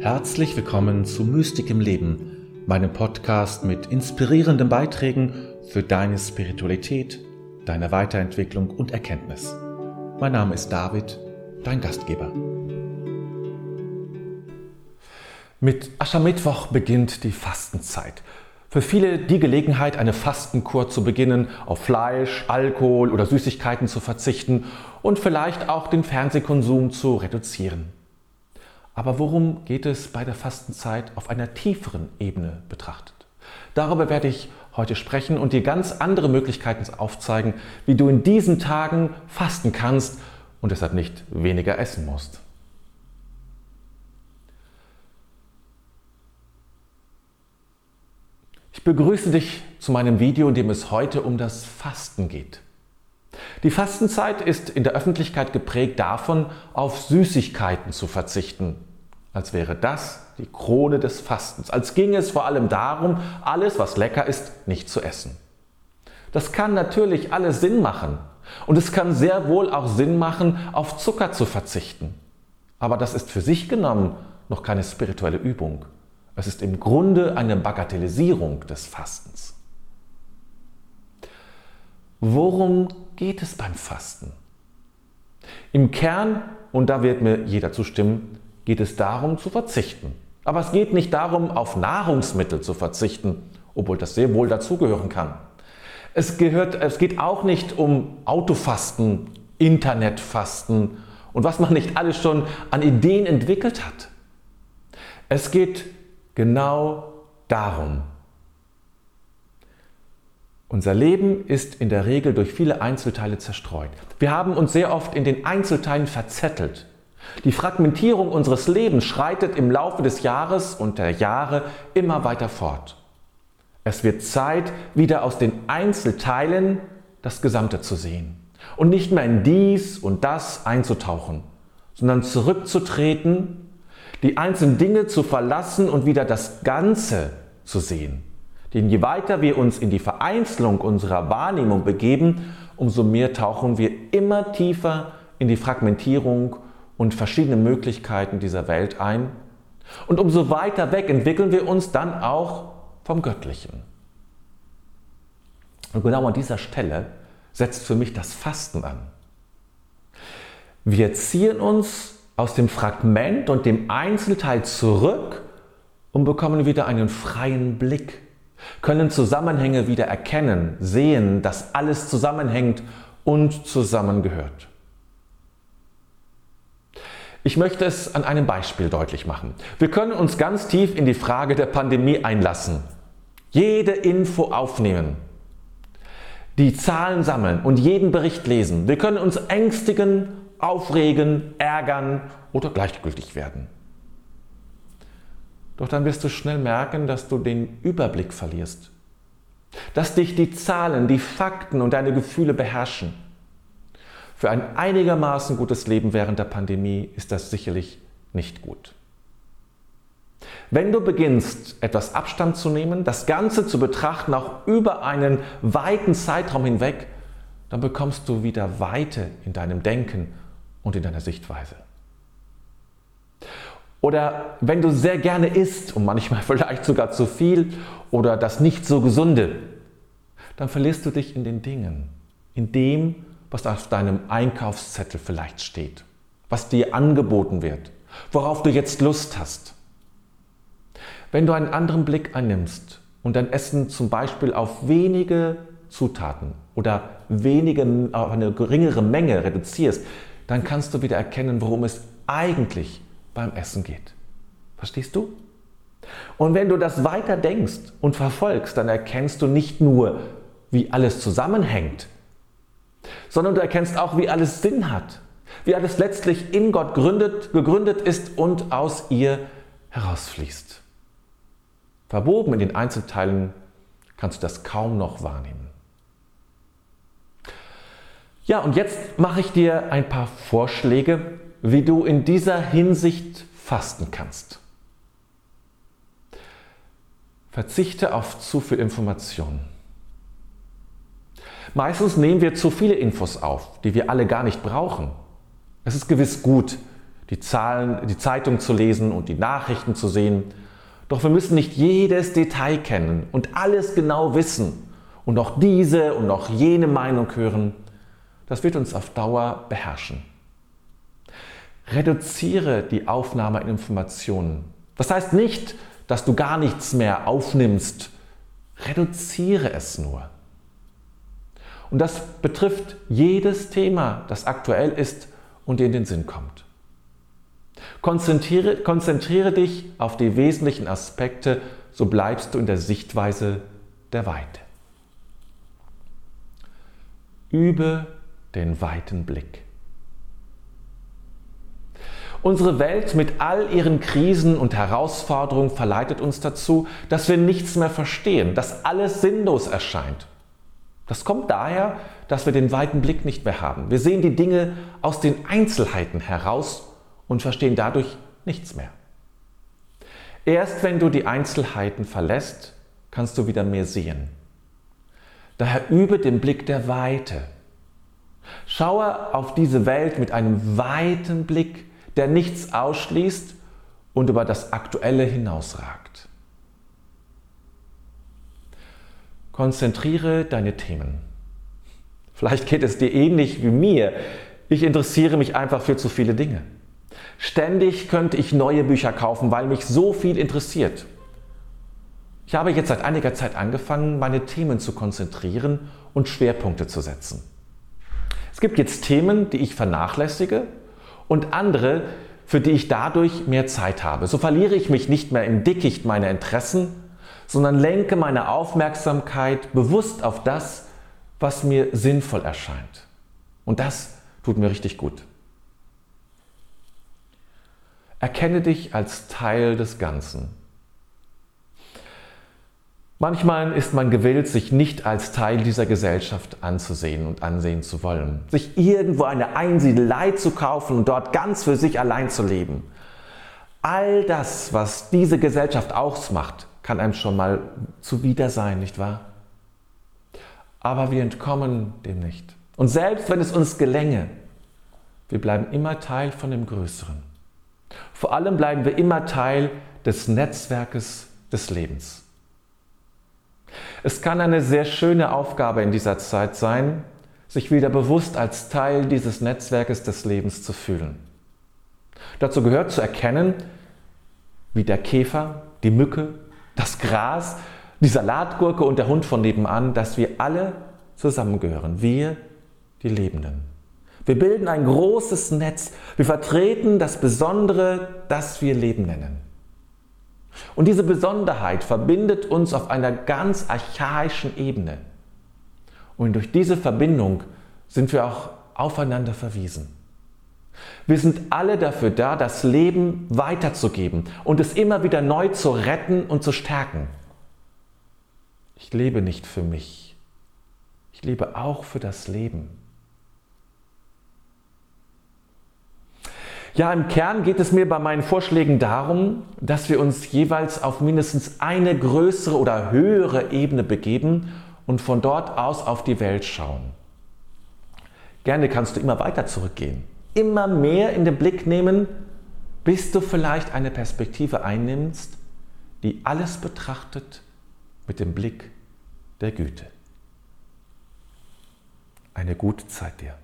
Herzlich willkommen zu Mystik im Leben, meinem Podcast mit inspirierenden Beiträgen für deine Spiritualität, deine Weiterentwicklung und Erkenntnis. Mein Name ist David, dein Gastgeber. Mit Aschermittwoch beginnt die Fastenzeit. Für viele die Gelegenheit, eine Fastenkur zu beginnen, auf Fleisch, Alkohol oder Süßigkeiten zu verzichten und vielleicht auch den Fernsehkonsum zu reduzieren. Aber worum geht es bei der Fastenzeit auf einer tieferen Ebene betrachtet? Darüber werde ich heute sprechen und dir ganz andere Möglichkeiten aufzeigen, wie du in diesen Tagen fasten kannst und deshalb nicht weniger essen musst. Ich begrüße dich zu meinem Video, in dem es heute um das Fasten geht. Die Fastenzeit ist in der Öffentlichkeit geprägt davon, auf Süßigkeiten zu verzichten, als wäre das die Krone des Fastens, als ginge es vor allem darum, alles, was lecker ist, nicht zu essen. Das kann natürlich alles Sinn machen und es kann sehr wohl auch Sinn machen, auf Zucker zu verzichten. Aber das ist für sich genommen noch keine spirituelle Übung. Es ist im Grunde eine Bagatellisierung des Fastens. Worum geht es beim Fasten? Im Kern, und da wird mir jeder zustimmen, geht es darum zu verzichten. Aber es geht nicht darum, auf Nahrungsmittel zu verzichten, obwohl das sehr wohl dazugehören kann. Es, gehört, es geht auch nicht um Autofasten, Internetfasten und was man nicht alles schon an Ideen entwickelt hat. Es geht genau darum. Unser Leben ist in der Regel durch viele Einzelteile zerstreut. Wir haben uns sehr oft in den Einzelteilen verzettelt. Die Fragmentierung unseres Lebens schreitet im Laufe des Jahres und der Jahre immer weiter fort. Es wird Zeit, wieder aus den Einzelteilen das Gesamte zu sehen und nicht mehr in dies und das einzutauchen, sondern zurückzutreten die einzelnen Dinge zu verlassen und wieder das Ganze zu sehen. Denn je weiter wir uns in die Vereinzelung unserer Wahrnehmung begeben, umso mehr tauchen wir immer tiefer in die Fragmentierung und verschiedene Möglichkeiten dieser Welt ein. Und umso weiter weg entwickeln wir uns dann auch vom Göttlichen. Und genau an dieser Stelle setzt für mich das Fasten an. Wir ziehen uns aus dem Fragment und dem Einzelteil zurück und bekommen wieder einen freien Blick, können Zusammenhänge wieder erkennen, sehen, dass alles zusammenhängt und zusammengehört. Ich möchte es an einem Beispiel deutlich machen. Wir können uns ganz tief in die Frage der Pandemie einlassen, jede Info aufnehmen, die Zahlen sammeln und jeden Bericht lesen. Wir können uns ängstigen aufregen, ärgern oder gleichgültig werden. Doch dann wirst du schnell merken, dass du den Überblick verlierst, dass dich die Zahlen, die Fakten und deine Gefühle beherrschen. Für ein einigermaßen gutes Leben während der Pandemie ist das sicherlich nicht gut. Wenn du beginnst, etwas Abstand zu nehmen, das Ganze zu betrachten, auch über einen weiten Zeitraum hinweg, dann bekommst du wieder Weite in deinem Denken und in deiner Sichtweise. Oder wenn du sehr gerne isst und manchmal vielleicht sogar zu viel oder das nicht so gesunde, dann verlierst du dich in den Dingen, in dem, was auf deinem Einkaufszettel vielleicht steht, was dir angeboten wird, worauf du jetzt Lust hast. Wenn du einen anderen Blick einnimmst und dein Essen zum Beispiel auf wenige Zutaten oder wenige, auf eine geringere Menge reduzierst, dann kannst du wieder erkennen, worum es eigentlich beim Essen geht. Verstehst du? Und wenn du das weiter denkst und verfolgst, dann erkennst du nicht nur, wie alles zusammenhängt, sondern du erkennst auch, wie alles Sinn hat, wie alles letztlich in Gott gründet, gegründet ist und aus ihr herausfließt. Verwoben in den Einzelteilen kannst du das kaum noch wahrnehmen. Ja, und jetzt mache ich dir ein paar Vorschläge, wie du in dieser Hinsicht fasten kannst. Verzichte auf zu viel Information. Meistens nehmen wir zu viele Infos auf, die wir alle gar nicht brauchen. Es ist gewiss gut, die Zahlen, die Zeitung zu lesen und die Nachrichten zu sehen. Doch wir müssen nicht jedes Detail kennen und alles genau wissen und noch diese und noch jene Meinung hören. Das wird uns auf Dauer beherrschen. Reduziere die Aufnahme in Informationen. Das heißt nicht, dass du gar nichts mehr aufnimmst. Reduziere es nur. Und das betrifft jedes Thema, das aktuell ist und dir in den Sinn kommt. Konzentriere, konzentriere dich auf die wesentlichen Aspekte, so bleibst du in der Sichtweise der Weite. Übe den weiten Blick. Unsere Welt mit all ihren Krisen und Herausforderungen verleitet uns dazu, dass wir nichts mehr verstehen, dass alles sinnlos erscheint. Das kommt daher, dass wir den weiten Blick nicht mehr haben. Wir sehen die Dinge aus den Einzelheiten heraus und verstehen dadurch nichts mehr. Erst wenn du die Einzelheiten verlässt, kannst du wieder mehr sehen. Daher übe den Blick der Weite. Schaue auf diese Welt mit einem weiten Blick, der nichts ausschließt und über das Aktuelle hinausragt. Konzentriere deine Themen. Vielleicht geht es dir ähnlich wie mir. Ich interessiere mich einfach für zu viele Dinge. Ständig könnte ich neue Bücher kaufen, weil mich so viel interessiert. Ich habe jetzt seit einiger Zeit angefangen, meine Themen zu konzentrieren und Schwerpunkte zu setzen. Es gibt jetzt Themen, die ich vernachlässige und andere, für die ich dadurch mehr Zeit habe. So verliere ich mich nicht mehr im Dickicht meiner Interessen, sondern lenke meine Aufmerksamkeit bewusst auf das, was mir sinnvoll erscheint. Und das tut mir richtig gut. Erkenne dich als Teil des Ganzen. Manchmal ist man gewillt, sich nicht als Teil dieser Gesellschaft anzusehen und ansehen zu wollen. Sich irgendwo eine Einsiedelei zu kaufen und dort ganz für sich allein zu leben. All das, was diese Gesellschaft ausmacht, kann einem schon mal zuwider sein, nicht wahr? Aber wir entkommen dem nicht. Und selbst wenn es uns gelänge, wir bleiben immer Teil von dem Größeren. Vor allem bleiben wir immer Teil des Netzwerkes des Lebens. Es kann eine sehr schöne Aufgabe in dieser Zeit sein, sich wieder bewusst als Teil dieses Netzwerkes des Lebens zu fühlen. Dazu gehört zu erkennen, wie der Käfer, die Mücke, das Gras, die Salatgurke und der Hund von nebenan, dass wir alle zusammengehören, wir die Lebenden. Wir bilden ein großes Netz, wir vertreten das Besondere, das wir Leben nennen. Und diese Besonderheit verbindet uns auf einer ganz archaischen Ebene. Und durch diese Verbindung sind wir auch aufeinander verwiesen. Wir sind alle dafür da, das Leben weiterzugeben und es immer wieder neu zu retten und zu stärken. Ich lebe nicht für mich. Ich lebe auch für das Leben. Ja, im Kern geht es mir bei meinen Vorschlägen darum, dass wir uns jeweils auf mindestens eine größere oder höhere Ebene begeben und von dort aus auf die Welt schauen. Gerne kannst du immer weiter zurückgehen, immer mehr in den Blick nehmen, bis du vielleicht eine Perspektive einnimmst, die alles betrachtet mit dem Blick der Güte. Eine gute Zeit dir.